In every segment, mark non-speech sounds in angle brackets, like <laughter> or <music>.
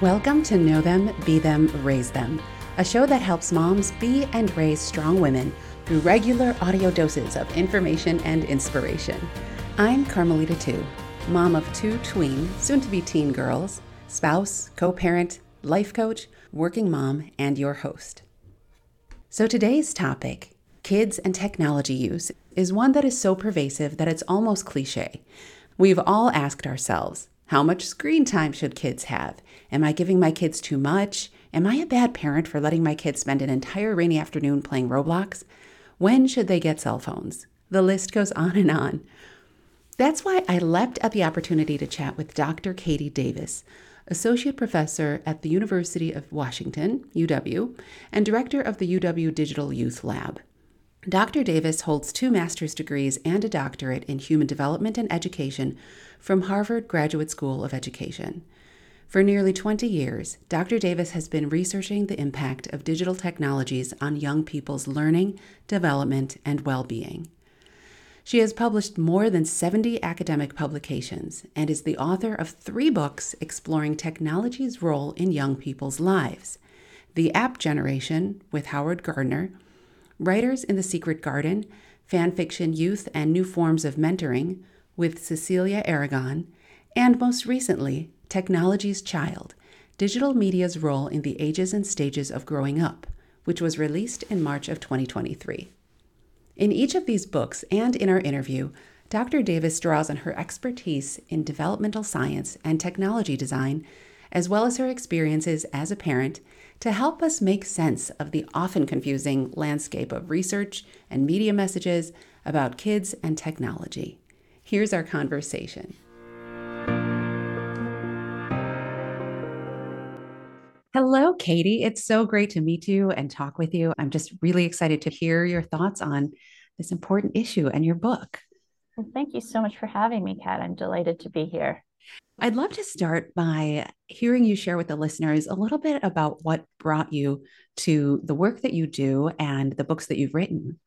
Welcome to Know Them, Be Them, Raise Them, a show that helps moms be and raise strong women through regular audio doses of information and inspiration. I'm Carmelita Tiu, mom of two tween, soon to be teen girls, spouse, co parent, life coach, working mom, and your host. So today's topic, kids and technology use, is one that is so pervasive that it's almost cliche. We've all asked ourselves, how much screen time should kids have? Am I giving my kids too much? Am I a bad parent for letting my kids spend an entire rainy afternoon playing Roblox? When should they get cell phones? The list goes on and on. That's why I leapt at the opportunity to chat with Dr. Katie Davis, Associate Professor at the University of Washington, UW, and Director of the UW Digital Youth Lab. Dr. Davis holds two master's degrees and a doctorate in human development and education from Harvard Graduate School of Education. For nearly 20 years, Dr. Davis has been researching the impact of digital technologies on young people's learning, development, and well being. She has published more than 70 academic publications and is the author of three books exploring technology's role in young people's lives The App Generation with Howard Gardner, Writers in the Secret Garden Fanfiction Youth and New Forms of Mentoring with Cecilia Aragon, and most recently, Technology's Child Digital Media's Role in the Ages and Stages of Growing Up, which was released in March of 2023. In each of these books and in our interview, Dr. Davis draws on her expertise in developmental science and technology design, as well as her experiences as a parent, to help us make sense of the often confusing landscape of research and media messages about kids and technology. Here's our conversation. Hello, Katie. It's so great to meet you and talk with you. I'm just really excited to hear your thoughts on this important issue and your book. Thank you so much for having me, Cat. I'm delighted to be here. I'd love to start by hearing you share with the listeners a little bit about what brought you to the work that you do and the books that you've written.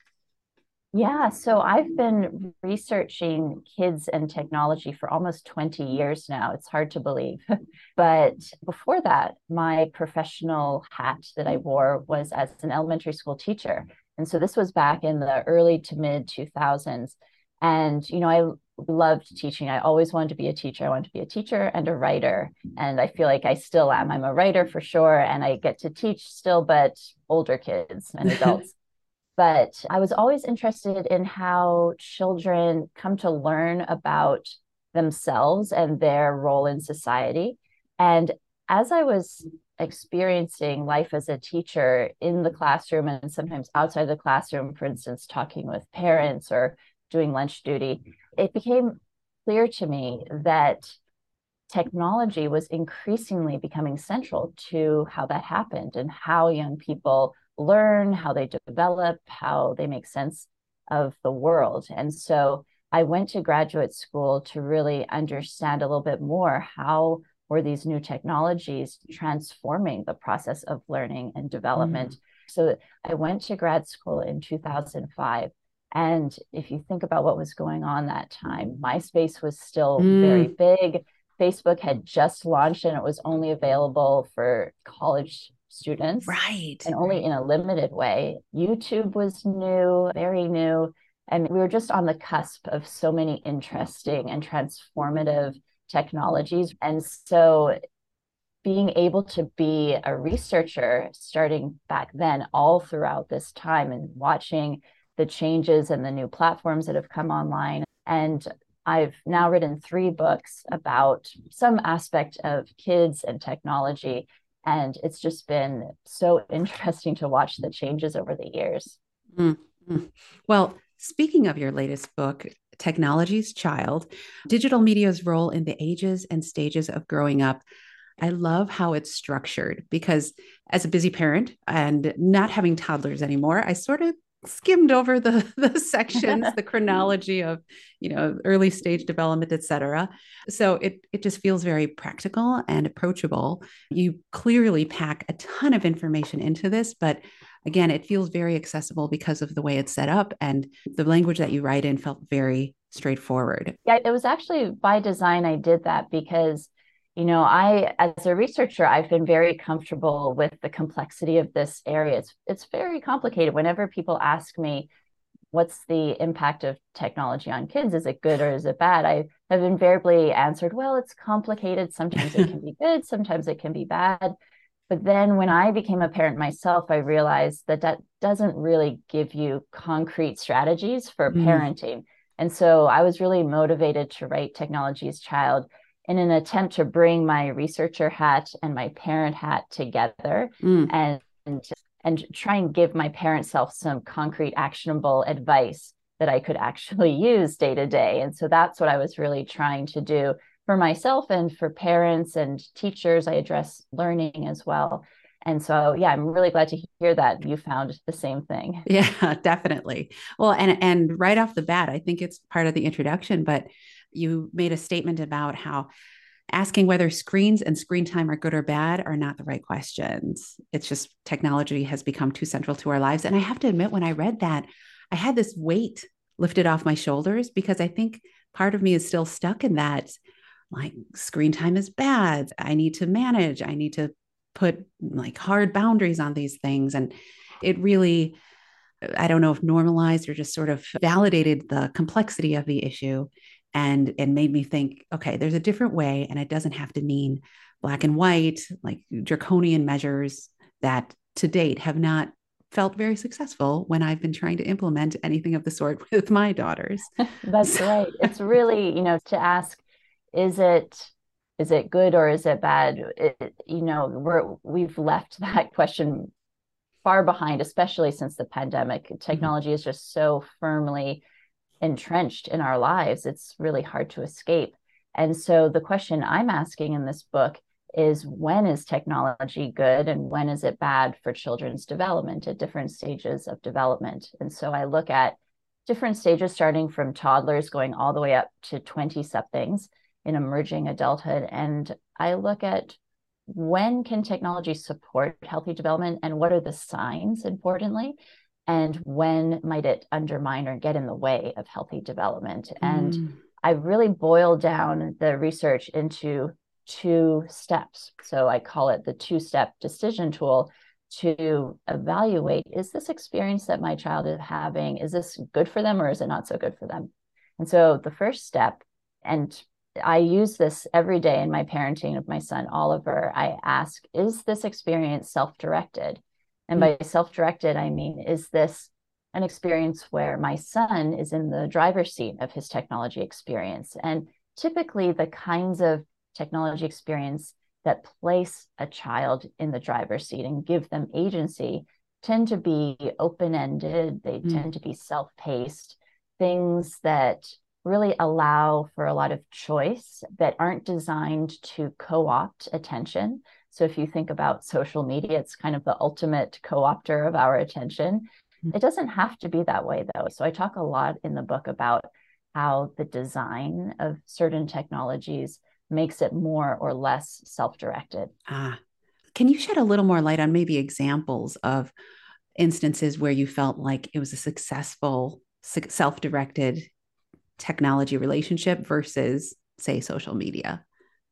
Yeah, so I've been researching kids and technology for almost 20 years now. It's hard to believe. <laughs> but before that, my professional hat that I wore was as an elementary school teacher. And so this was back in the early to mid 2000s. And, you know, I loved teaching. I always wanted to be a teacher. I wanted to be a teacher and a writer. And I feel like I still am. I'm a writer for sure. And I get to teach still, but older kids and <laughs> adults but I was always interested in how children come to learn about themselves and their role in society. And as I was experiencing life as a teacher in the classroom and sometimes outside the classroom, for instance, talking with parents or doing lunch duty, it became clear to me that technology was increasingly becoming central to how that happened and how young people learn, how they develop, how they make sense of the world. And so I went to graduate school to really understand a little bit more how were these new technologies transforming the process of learning and development. Mm. So I went to grad school in 2005. And if you think about what was going on that time, MySpace was still mm. very big. Facebook had just launched and it was only available for college students. Right. And only in a limited way. YouTube was new, very new. And we were just on the cusp of so many interesting and transformative technologies. And so being able to be a researcher starting back then, all throughout this time, and watching the changes and the new platforms that have come online. And I've now written three books about some aspect of kids and technology and it's just been so <laughs> interesting to watch the changes over the years. Mm-hmm. Well, speaking of your latest book, Technology's Child Digital Media's Role in the Ages and Stages of Growing Up. I love how it's structured because as a busy parent and not having toddlers anymore, I sort of skimmed over the <laughs> the sections <laughs> the chronology of you know early stage development etc so it it just feels very practical and approachable. You clearly pack a ton of information into this but again it feels very accessible because of the way it's set up and the language that you write in felt very straightforward. Yeah it was actually by design i did that because you know, I, as a researcher, I've been very comfortable with the complexity of this area. It's, it's very complicated. Whenever people ask me, what's the impact of technology on kids? Is it good or is it bad? I have invariably answered, well, it's complicated. Sometimes it can <laughs> be good, sometimes it can be bad. But then when I became a parent myself, I realized that that doesn't really give you concrete strategies for mm. parenting. And so I was really motivated to write Technology's Child in an attempt to bring my researcher hat and my parent hat together mm. and, and and try and give my parent self some concrete actionable advice that I could actually <laughs> use day to day. And so that's what I was really trying to do for myself and for parents and teachers. I address learning as well. And so yeah, I'm really glad to hear that you found the same thing. Yeah, <laughs> definitely. Well, and and right off the bat, I think it's part of the introduction, but you made a statement about how asking whether screens and screen time are good or bad are not the right questions. It's just technology has become too central to our lives. And I have to admit, when I read that, I had this weight lifted off my shoulders because I think part of me is still stuck in that like screen time is bad. I need to manage, I need to put like hard boundaries on these things. And it really, I don't know if normalized or just sort of validated the complexity of the issue and and made me think okay there's a different way and it doesn't have to mean black and white like draconian measures that to date have not felt very successful when I've been trying to implement anything of the sort <laughs> with my daughters. <laughs> That's so. right. It's <laughs> really, you know, to ask, is it is it good or is it bad? It, you know, we're we've left that question far behind, especially since the pandemic. Mm-hmm. Technology mm-hmm. is just so firmly entrenched in our lives, it's really hard to escape. And so the question I'm asking in this book is when is technology good and when is it bad for children's development at different stages of development? And so I look at different stages starting from toddlers going all the way up to 20 somethings in emerging adulthood and I look at when can technology support healthy development and what are the signs importantly and when might it undermine or get in the way of healthy development and mm. i really boil down the research into two steps so i call it the two step decision tool to evaluate is this experience that my child is having is this good for them or is it not so good for them and so the first step and I use this every day in my parenting of my son Oliver. I ask, is this experience self directed? And by self directed, I mean, is this an experience where my son is in the driver's seat of his technology experience? And typically, the kinds of technology experience that place a child in the driver's seat and give them agency tend to be open ended, they mm. tend to be self paced, things that really allow for a lot of choice that aren't designed to co opt attention so if you think about social media, it's kind of the ultimate co-opter of our attention. Mm-hmm. It doesn't have to be that way though. So I talk a lot in the book about how the design of certain technologies makes it more or less self-directed. Ah. Can you shed a little more light on maybe examples of instances where you felt like it was a successful self-directed technology relationship versus say social media?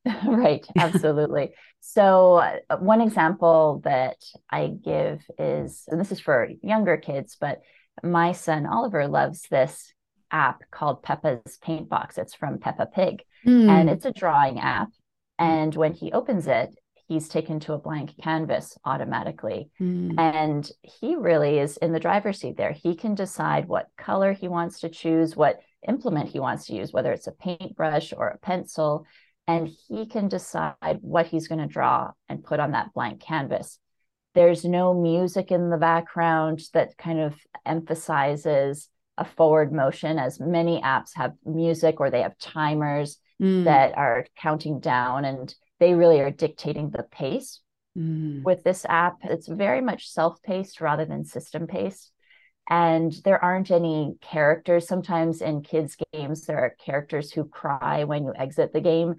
<laughs> right, absolutely. So, uh, one example that I give is, and this is for younger kids, but my son Oliver loves this app called Peppa's Paint Box. It's from Peppa Pig, mm. and it's a drawing app. And when he opens it, he's taken to a blank canvas automatically. Mm. And he really is in the driver's seat there. He can decide what color he wants to choose, what implement he wants to use, whether it's a paintbrush or a pencil and he can decide what he's going to draw and put on that blank canvas. There's no music in the background that kind of emphasizes a forward motion, as many apps have music or they have timers mm. that are counting down and they really are dictating the pace. Mm. With this app, it's very much self paced rather than system paced and there aren't any characters sometimes in kids games there are characters who cry when you exit the game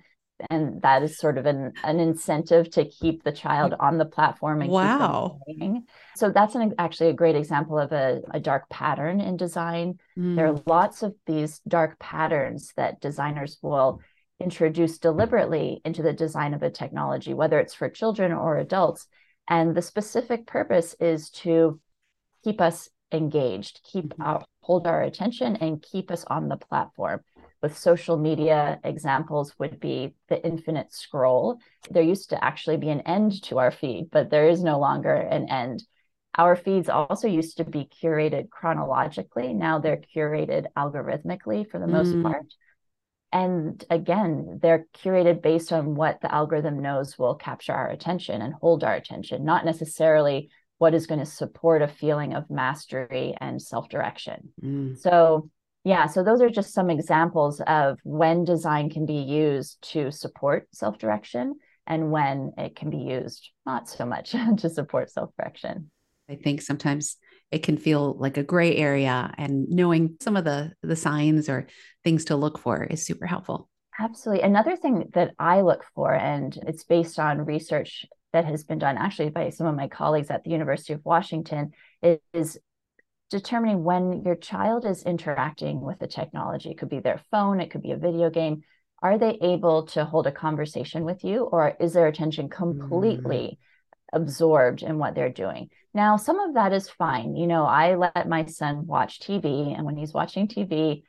and that is sort of an, an incentive to keep the child on the platform and wow. keep them playing. So that's an, actually a great example of a, a dark pattern in design. Mm. There are lots of these dark patterns that designers will introduce deliberately into the design of a technology, whether it's for children or adults. And the specific purpose is to keep us engaged, keep mm-hmm. our, hold our attention, and keep us on the platform. With social media, examples would be the infinite scroll. There used to actually be an end to our feed, but there is no longer an end. Our feeds also used to be curated chronologically. Now they're curated algorithmically for the most mm. part. And again, they're curated based on what the algorithm knows will capture our attention and hold our attention, not necessarily what is going to support a feeling of mastery and self direction. Mm. So, yeah, so those are just some examples of when design can be used to support self direction and when it can be used not so much <laughs> to support self direction. I think sometimes it can feel like a gray area and knowing some of the the signs or things to look for is super helpful absolutely another thing that i look for and it's based on research that has been done actually by some of my colleagues at the university of washington is determining when your child is interacting with the technology it could be their phone it could be a video game are they able to hold a conversation with you or is their attention completely mm absorbed in what they're doing. Now, some of that is fine. You know, I let my son watch TV, and when he's watching TV,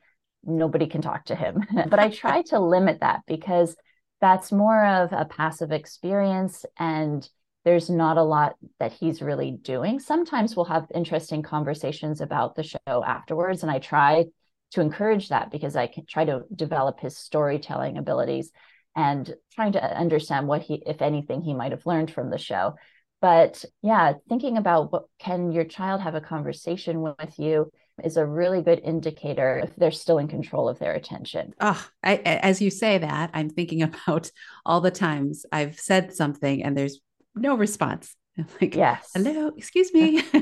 nobody can talk to him. <laughs> but I try to limit that because that's more of a passive experience and there's not a lot that he's really doing. Sometimes we'll have interesting conversations about the show afterwards, and I try to encourage that because I can try to develop his storytelling abilities and trying to understand what he, if anything, he might have learned from the show. But yeah, thinking about what can your child have a conversation with you is a really good indicator if they're still in control of their attention. Oh, I, as you say that, I'm thinking <laughs> about all the times I've said something and there's no response. <laughs> I'm like, yes, hello, excuse me. <laughs>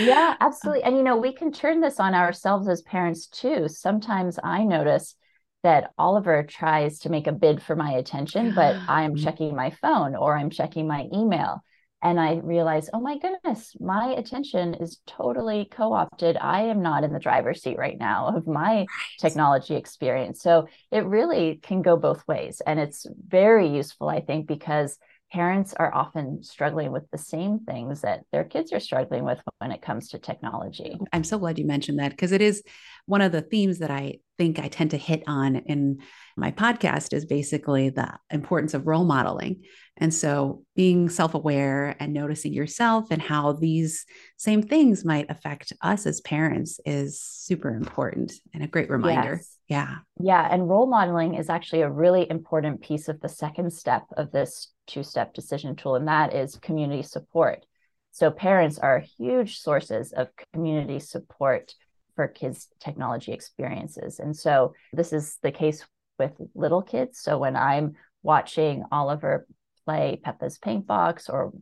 yeah, <laughs> absolutely. And you know, we can turn this on ourselves as parents too. Sometimes I notice that Oliver tries to make a bid for my attention, <gasps> but I'm mm-hmm. checking my phone or I'm checking my email. And I realize, oh my goodness, my attention is totally co opted. I am not in the driver's seat right now of my right. technology experience. So it really can go both ways. And it's very useful, I think, because parents are often struggling with the same things that their kids are struggling with when it comes to technology. Oh, I'm so glad you mentioned that because it is one of the themes that I think I tend to hit on in my podcast is basically the importance of role modeling. And so being self aware and noticing yourself and how these same things might affect us as parents is super important and a great reminder. Yes. Yeah. Yeah. And role modeling is actually a really important piece of the second step of this two step decision tool, and that is community support. So, parents are huge sources of community support for kids' technology experiences. And so, this is the case with little kids. So, when I'm watching Oliver play Peppa's Paint Box or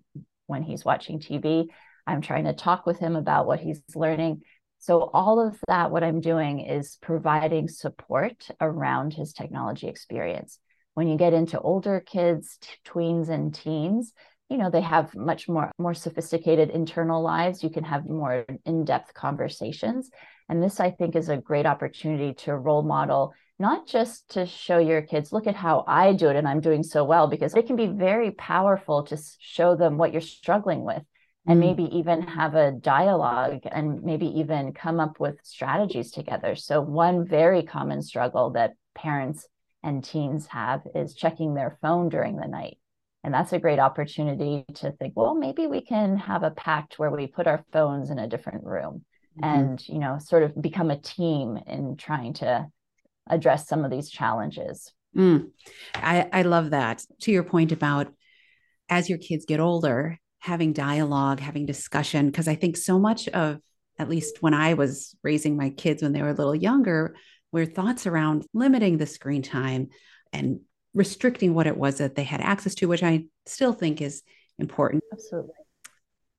when he's watching TV, I'm trying to talk with him about what he's learning. So, all of that, what I'm doing is providing support around his technology experience. When you get into older kids, t- tweens, and teens, you know they have much more more sophisticated internal lives. You can have more in-depth conversations. And this i think is a great opportunity to role model not just to show your kids look at how i do it and i'm doing so well because it can be very powerful to show them what you're struggling with and mm. maybe even have a dialogue and maybe even come up with strategies together. So one very common struggle that parents and teens have is checking their phone during the night. And that's a great opportunity to think, well, maybe we can have a pact where we put our phones in a different room mm-hmm. and, you know, sort of become a team in trying to address some of these challenges. Mm. I, I love that. To your point about as your kids get older, having dialogue, having discussion, because I think so much of, at least when I was raising my kids when they were a little younger, where thoughts around limiting the screen time and restricting what it was that they had access to, which I still think is important. Absolutely.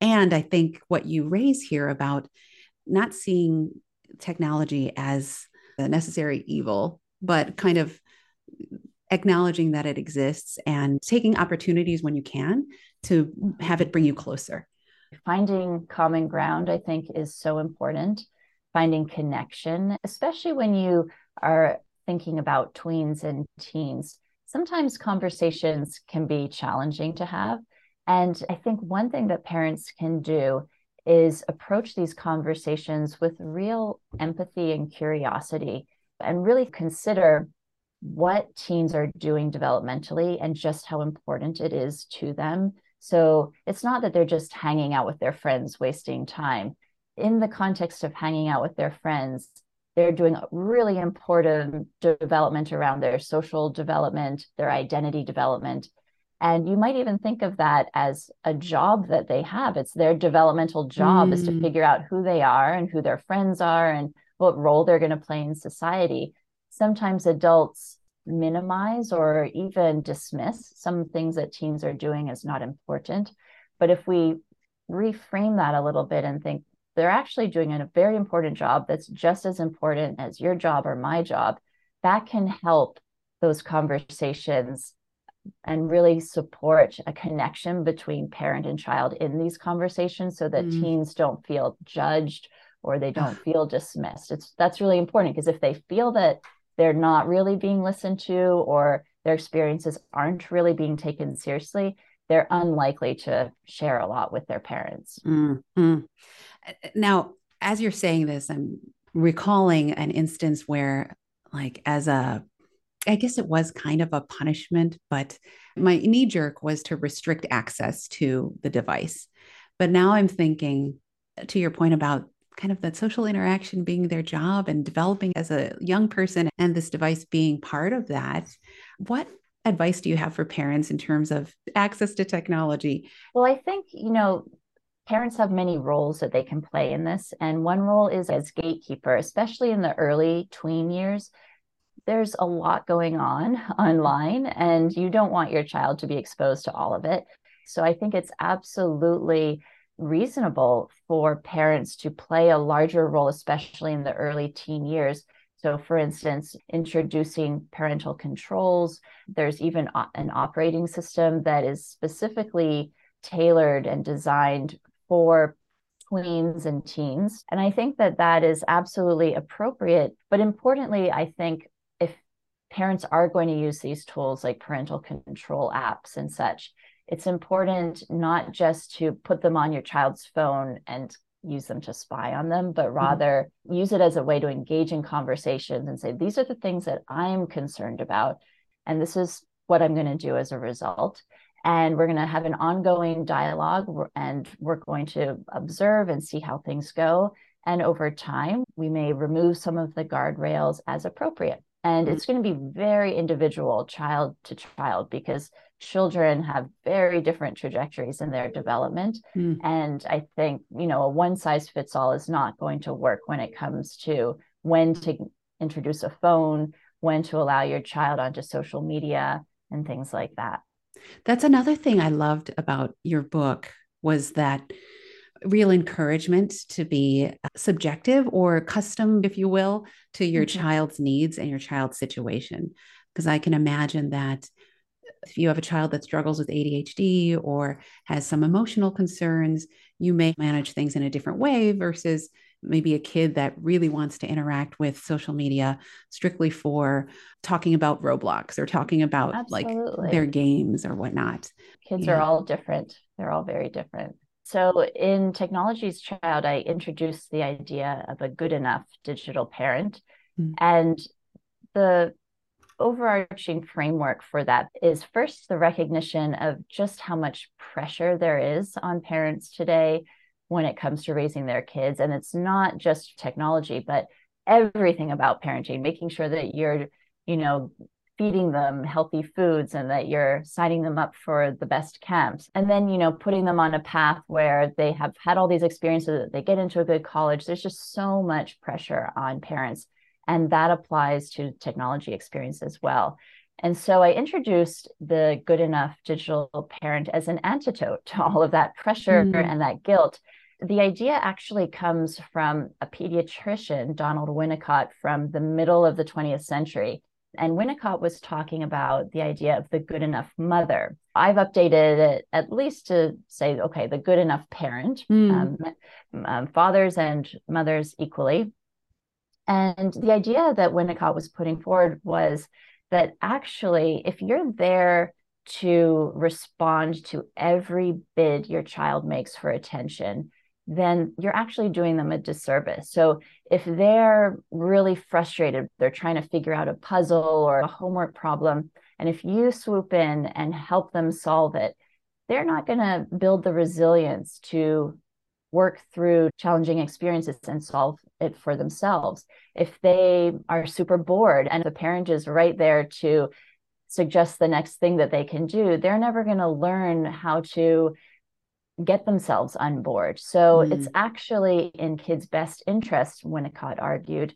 And I think what you raise here about not seeing technology as a necessary evil, but kind of acknowledging that it exists and taking opportunities when you can to have it bring you closer. Finding common ground, I think, is so important finding connection, especially when you are thinking about tweens and teens, sometimes conversations can be challenging to have. And I think one thing that parents can do is approach these conversations with real empathy and curiosity and really consider what teens are doing developmentally and just how important it is to them. So it's not that they're just hanging out with their friends, wasting time. In the context of hanging out with their friends, they're doing really important development around their social development, their identity development. And you might even think of that as a job that they have. It's their developmental job mm. is to mm. figure out who they are and who their friends are and what role they're going to play in society. Sometimes adults minimize or even dismiss some things that teens are doing as not important. But if we reframe that a little bit and think, they're actually doing a very important job that's just as important as your job or my job. That can help those conversations and really support a connection between parent and child in these conversations so that mm. teens don't feel judged or they don't feel dismissed. It's that's really important because if they feel that they're not really being listened to or their experiences aren't really being taken seriously, they're unlikely to share a lot with their parents. Mm-hmm. Now, as you're saying this, I'm recalling an instance where, like, as a I guess it was kind of a punishment, but my knee jerk was to restrict access to the device. But now I'm thinking to your point about kind of that social interaction being their job and developing as a young person and this device being part of that. What advice do you have for parents in terms of access to technology? Well, I think, you know, parents have many roles that they can play in this. And one role is as gatekeeper, especially in the early tween years. There's a lot going on <laughs> online, and you don't want your child to be exposed to all of it. So I think it's absolutely reasonable for parents to play a larger role, especially in the early teen years. So, for instance, introducing parental controls. There's even an operating system that is specifically tailored and designed for tweens and teens. And I think that that is absolutely appropriate. But importantly, I think if parents are going to use these tools like parental control apps and such, it's important not just to put them on your child's phone and use them to spy on them, but mm-hmm. rather mm-hmm. use it as a way to engage in conversations and say, these are the things that I'm concerned about. And this is what I'm going to do as a result and we're going to have an ongoing dialogue and we're going to observe and see how things go and over time we may remove some of the guardrails as appropriate and it's going to be very individual child to child because children have very different trajectories in their development mm. and i think you know a one size fits all is not going to work when it comes to when to introduce a phone when to allow your child onto social media and things like that that's another thing I loved about your book was that real encouragement to be subjective or custom, if you will, to your mm-hmm. child's needs and your child's situation. Because I can imagine that if you have a child that struggles with ADHD or has some emotional concerns, you may manage things in a different way versus maybe a kid that really wants to interact with social media strictly for talking about Roblox or talking about Absolutely. like their games or whatnot. Kids yeah. are all different. They're all very different. So in Technology's Child, I introduced the idea of a good enough digital parent. Mm-hmm. And the overarching framework for that is first the recognition of just how much pressure there is on parents today when it comes to raising their kids. And it's not just technology, but everything about parenting, making sure that you're, you know, feeding them healthy foods and that you're signing them up for the best camps and then you know putting them on a path where they have had all these experiences that they get into a good college there's just so much pressure on parents and that applies to technology experience as well and so I introduced the good enough digital parent as an antidote to all of that pressure mm. and that guilt the idea actually comes from a pediatrician, Donald Winnicott, from the middle of the 20th century. And Winnicott was talking about the idea of the good enough mother. I've updated it at least to say, okay, the good enough parent, mm. um, um, fathers and mothers equally. And the idea that Winnicott was putting forward was that actually, if you're there to respond to every bid your child makes for attention, then you're actually doing them a disservice. So if they're really frustrated, they're trying to figure out a puzzle or a homework problem, and if you swoop in and help them solve it, they're not going to build the resilience to work through challenging experiences and solve it for themselves. If they are super bored and the parent is right there to suggest the next thing that they can do, they're never going to learn how to get themselves on board. So mm. it's actually in kids' best interest, Winnicott argued,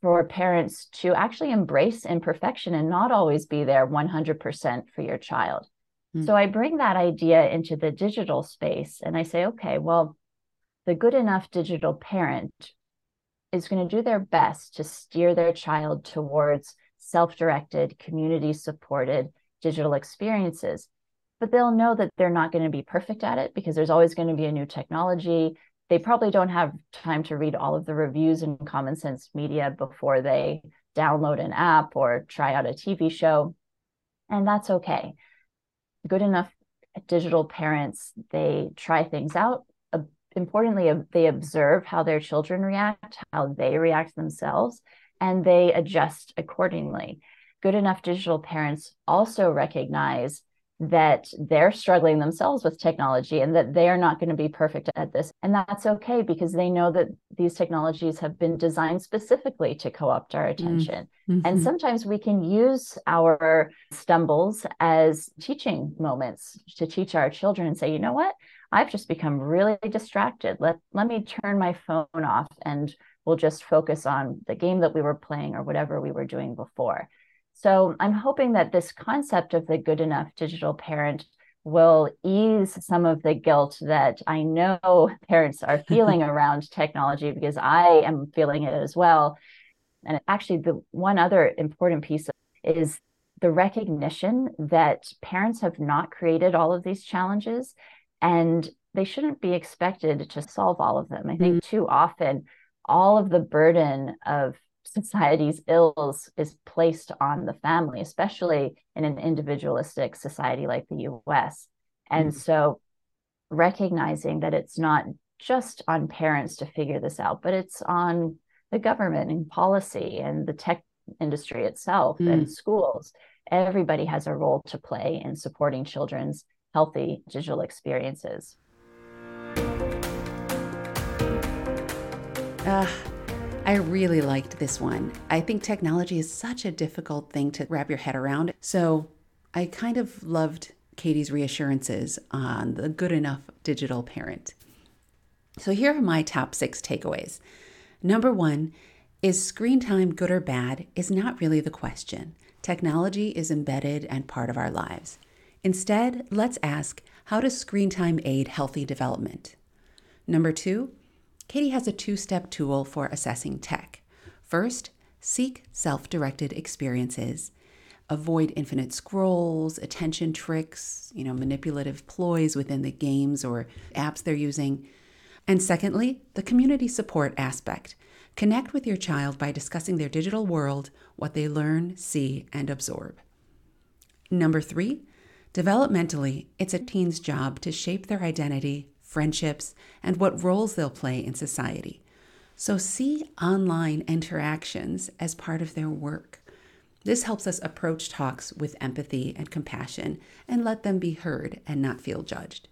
for parents to actually embrace imperfection and not always be there 100% for your child. Mm. So I bring that idea into the digital space and I say, okay, well, the good enough digital parent is going to do their best to steer their child towards self directed, community supported digital experiences. But they'll know that they're not going to be perfect at it because there's always going to be a new technology. They probably don't have time to read all of the reviews in common sense media before they download an app or try out a TV show. And that's okay. Good enough digital parents, they try things out. Importantly, they observe how their children react, how they react themselves, and they adjust accordingly. Good enough digital parents also recognize that they're struggling themselves with technology and that they are not going to be perfect at this. And that's okay because they know that these technologies have been designed specifically to co opt our attention. Mm-hmm. And sometimes we can use our stumbles as teaching moments to teach our children and say, you know what? I've just become really distracted. Let, let me turn my phone off and we'll just focus on the game that we were playing or whatever we were doing before. So I'm hoping that this concept of the good enough digital parent will ease some of the guilt that I know <laughs> parents are feeling <laughs> around technology because I am feeling it as well. And actually, the one other important piece is the recognition that parents have not created all of these challenges and they shouldn't be expected to solve all of them. I think mm-hmm. too often all of the burden of society's ills is placed on the family, especially in an individualistic society like the US. And mm-hmm. so recognizing that it's not just on parents to figure this out, but it's on the government and policy and the tech industry itself mm. and schools. Everybody has a role to play in supporting children's healthy digital experiences. Uh, I really liked this one. I think technology is such a difficult thing to wrap your head around. So I kind of loved Katie's reassurances on the good enough digital parent. So here are my top six takeaways. Number one, is screen time good or bad is not really the question. Technology is embedded and part of our lives. Instead, let's ask how does screen time aid healthy development? Number two, Katie has a two step tool for assessing tech. First, seek self directed experiences. Avoid infinite scrolls, attention tricks, you know, manipulative ploys within the games or apps they're using. And secondly, the community support aspect. Connect with your child by discussing their digital world, what they learn, see, and absorb. Number three, developmentally, it's a teen's job to shape their identity friendships, and what roles they'll play in society. So see online interactions as part of their work. This helps us approach talks with empathy and compassion and let them be heard and not feel judged.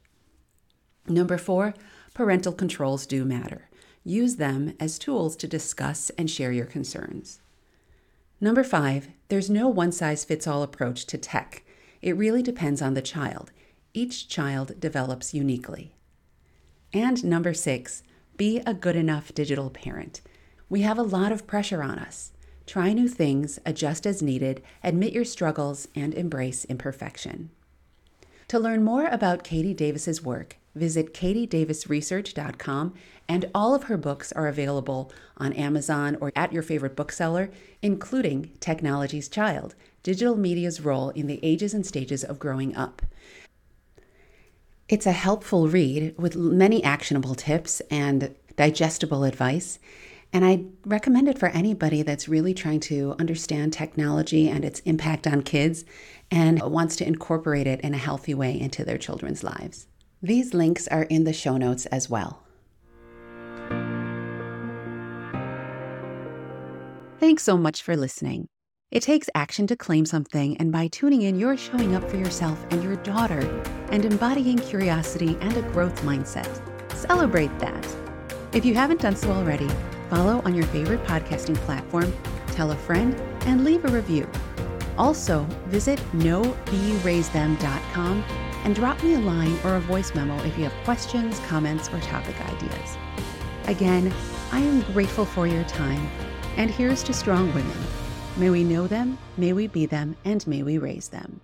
Number four, parental controls do matter. Use them as tools to discuss and share your concerns. Number five, there's no one size fits all approach to tech. It really depends on the child. Each child develops uniquely. And number six, be a good enough digital parent. We have a lot of pressure on us. Try new things, adjust as needed, admit your struggles, and embrace imperfection. To learn more about Katie Davis's work, visit katiedavisresearch.com, and all of her books are available on Amazon or at your favorite bookseller, including Technology's Child Digital Media's Role in the Ages and Stages of Growing Up. It's a helpful read with many actionable tips and digestible advice. And I recommend it for anybody that's really trying to understand technology and its impact on kids and wants to incorporate it in a healthy way into their children's lives. These links are in the show notes as well. Thanks so much for listening. It takes action to claim something, and by tuning in, you're showing up for yourself and your daughter and embodying curiosity and a growth mindset. Celebrate that. If you haven't done so already, follow on your favorite podcasting platform, tell a friend, and leave a review. Also, visit knowbeRaiseThem.com and drop me a line or a voice memo if you have questions, comments, or topic ideas. Again, I am grateful for your time, and here's to strong women. May we know them, may we be them, and may we raise them.